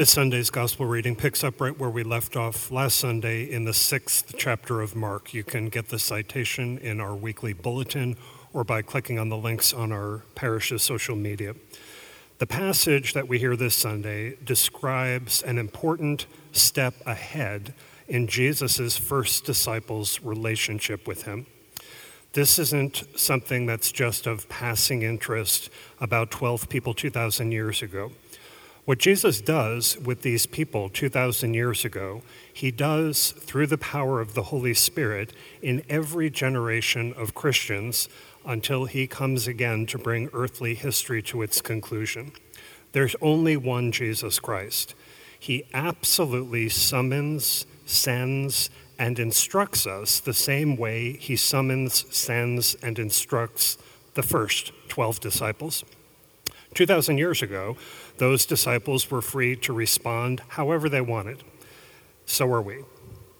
This Sunday's gospel reading picks up right where we left off last Sunday in the sixth chapter of Mark. You can get the citation in our weekly bulletin or by clicking on the links on our parish's social media. The passage that we hear this Sunday describes an important step ahead in Jesus' first disciples' relationship with him. This isn't something that's just of passing interest about 12 people 2,000 years ago. What Jesus does with these people 2,000 years ago, he does through the power of the Holy Spirit in every generation of Christians until he comes again to bring earthly history to its conclusion. There's only one Jesus Christ. He absolutely summons, sends, and instructs us the same way he summons, sends, and instructs the first 12 disciples. 2,000 years ago, those disciples were free to respond however they wanted. So are we.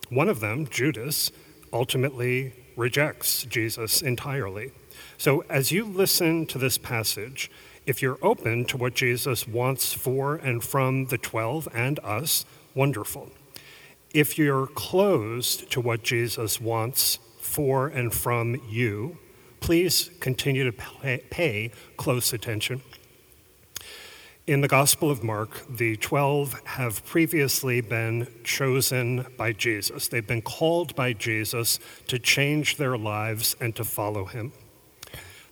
One of them, Judas, ultimately rejects Jesus entirely. So as you listen to this passage, if you're open to what Jesus wants for and from the 12 and us, wonderful. If you're closed to what Jesus wants for and from you, please continue to pay, close attention. In the Gospel of Mark, the 12 have previously been chosen by Jesus. They've been called by Jesus to change their lives and to follow him.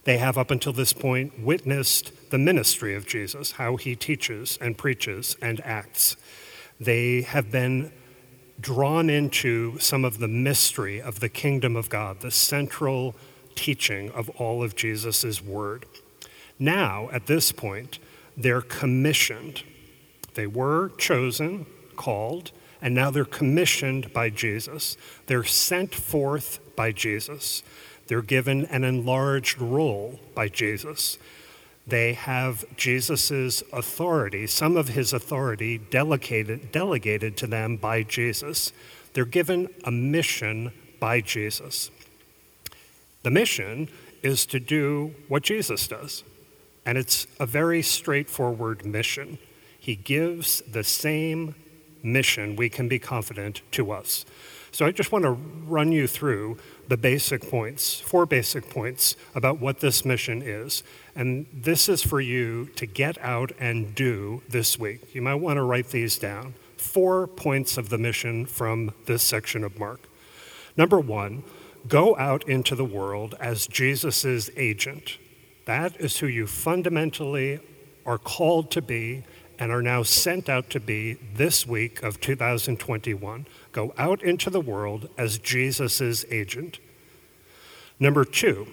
They have, up until this point, witnessed the ministry of Jesus, how he teaches and preaches and acts. They have been drawn into some of the mystery of the kingdom of God, the central teaching of all of Jesus' word. Now, at this point, they're commissioned. They were chosen, called, and now they're commissioned by Jesus. They're sent forth by Jesus. They're given an enlarged role by Jesus. They have Jesus' authority, some of his authority delegated, delegated to them by Jesus. They're given a mission by Jesus. The mission is to do what Jesus does. And it's a very straightforward mission. He gives the same mission, we can be confident, to us. So I just want to run you through the basic points, four basic points about what this mission is. And this is for you to get out and do this week. You might want to write these down. Four points of the mission from this section of Mark. Number one, go out into the world as Jesus' agent. That is who you fundamentally are called to be and are now sent out to be this week of 2021. Go out into the world as Jesus' agent. Number two,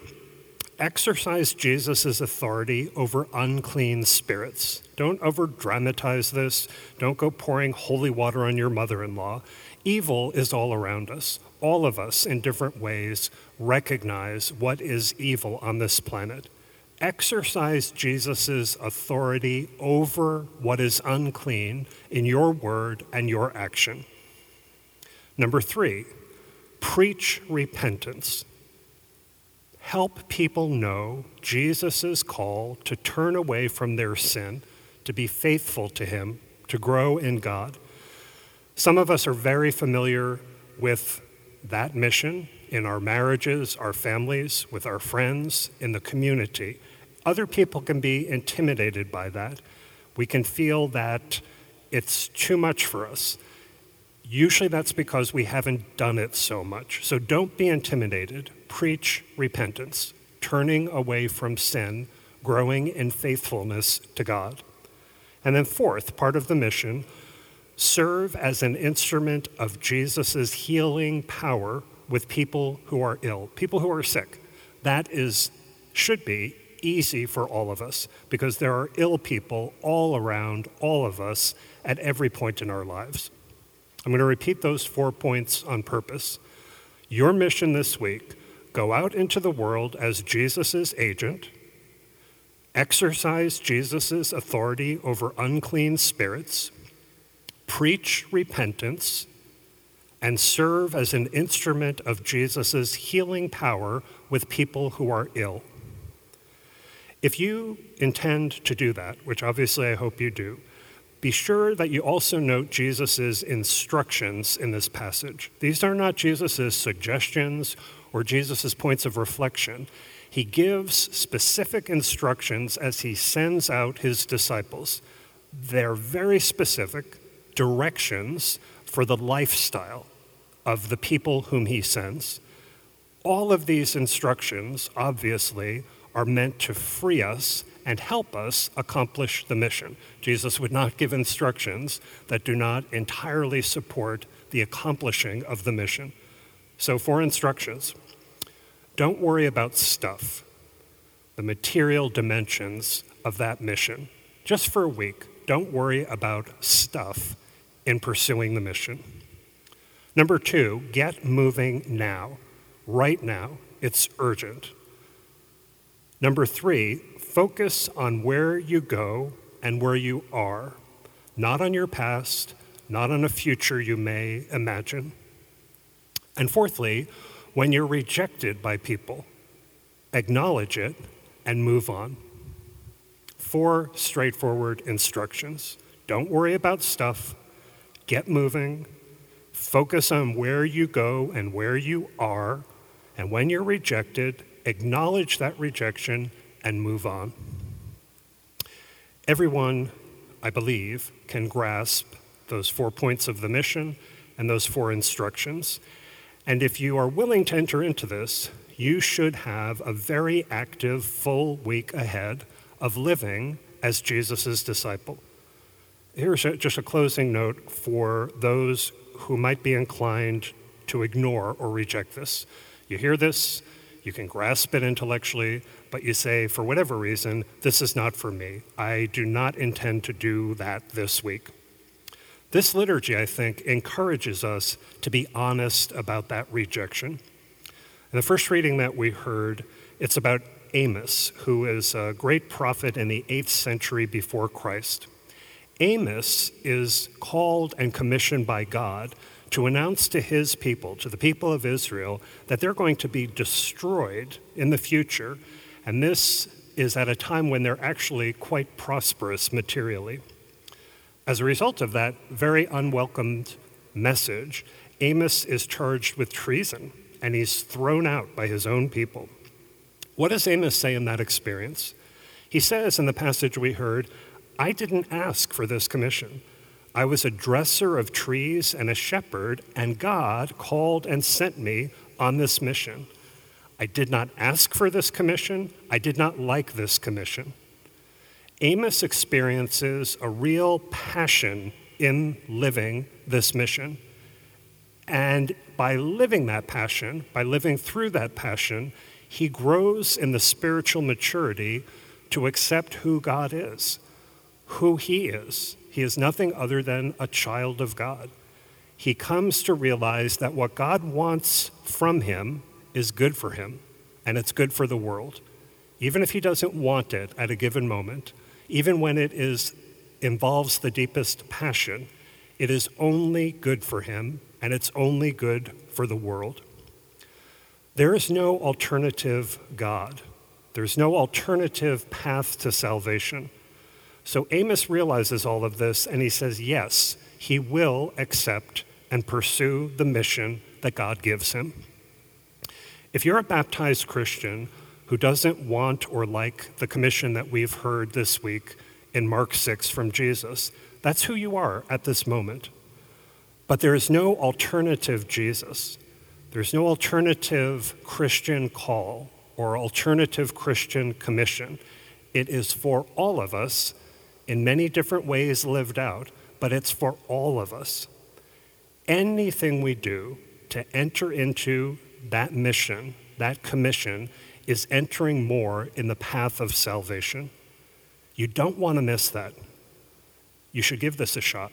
exercise Jesus' authority over unclean spirits. Don't over dramatize this. Don't go pouring holy water on your mother in law. Evil is all around us. All of us, in different ways, recognize what is evil on this planet exercise Jesus' authority over what is unclean in your word and your action. Number three, preach repentance. Help people know Jesus' call to turn away from their sin, to be faithful to Him, to grow in God. Some of us are very familiar with that mission in our marriages, our families, with our friends, in the community. Other people can be intimidated by that. We can feel that it's too much for us. Usually that's because we haven't done it so much. So don't be intimidated. Preach repentance, turning away from sin, growing in faithfulness to God. And then, fourth, part of the mission, serve as an instrument of Jesus' healing power with people who are ill, people who are sick. That is, should be easy for all of us because there are ill people all around all of us at every point in our lives. I'm going to repeat those four points on purpose. Your mission this week go out into the world as Jesus' agent, exercise Jesus' authority over unclean spirits, preach repentance, and serve as an instrument of Jesus' healing power with people who are ill. If you intend to do that, which obviously I hope you do, be sure that you also note Jesus' instructions in this passage. These are not Jesus' suggestions or Jesus' points of reflection. He gives specific instructions as he sends out his disciples. They're very specific directions for the lifestyle of the people whom he sends. All of these instructions, obviously, are meant to free us and help us accomplish the mission. Jesus would not give instructions that do not entirely support the accomplishing of the mission. So, for instructions, don't worry about stuff, the material dimensions of that mission. Just for a week, don't worry about stuff in pursuing the mission. Number two, get moving now, right now. It's urgent. Number three, focus on where you go and where you are, not on your past, not on a future you may imagine. And fourthly, when you're rejected by people, acknowledge it and move on. Four straightforward instructions. Don't worry about stuff, get moving, focus on where you go and where you are, and when you're rejected, acknowledge that rejection and move on. Everyone, I believe, can grasp those four points of the mission and those four instructions. And if you are willing to enter into this, you should have a very active, full week ahead of living as Jesus' disciple. Here's just a closing note for those who might be inclined to ignore or reject this. You hear this, you can grasp it intellectually, but you say, for whatever reason, this is not for me. I do not intend to do that this week. This liturgy, I think, encourages us to be honest about that rejection. In the first reading that we heard, it's about Amos, who is a great prophet in the 8th century before Christ. Amos is called and commissioned by God to announce to his people, to the people of Israel, that they're going to be destroyed in the future. And this is at a time when they're actually quite prosperous materially. As a result of that very unwelcomed message, Amos is charged with treason and he's thrown out by his own people. What does Amos say in that experience? He says in the passage we heard, I didn't ask for this commission. I was a dresser of trees and a shepherd, and God called and sent me on this mission. I did not ask for this commission. I did not like this commission. Amos experiences a real passion in living this mission. And by living that passion, by living through that passion, he grows in the spiritual maturity to accept who God is, who he is, he is nothing other than a child of God. He comes to realize that what God wants from him is good for him, and it's good for the world. Even if he doesn't want it at a given moment, even when it is, involves the deepest passion, it is only good for him, and it's only good for the world. There is no alternative God. There's no alternative path to salvation. So Amos realizes all of this and he says, yes, he will accept and pursue the mission that God gives him. If you're a baptized Christian who doesn't want or like the commission that we've heard this week in Mark 6 from Jesus, that's who you are at this moment. But there is no alternative Jesus. There's no alternative Christian call or alternative Christian commission. It is for all of us in many different ways lived out, but it's for all of us. Anything we do to enter into that mission, that commission, is entering more in the path of salvation. You don't want to miss that. You should give this a shot.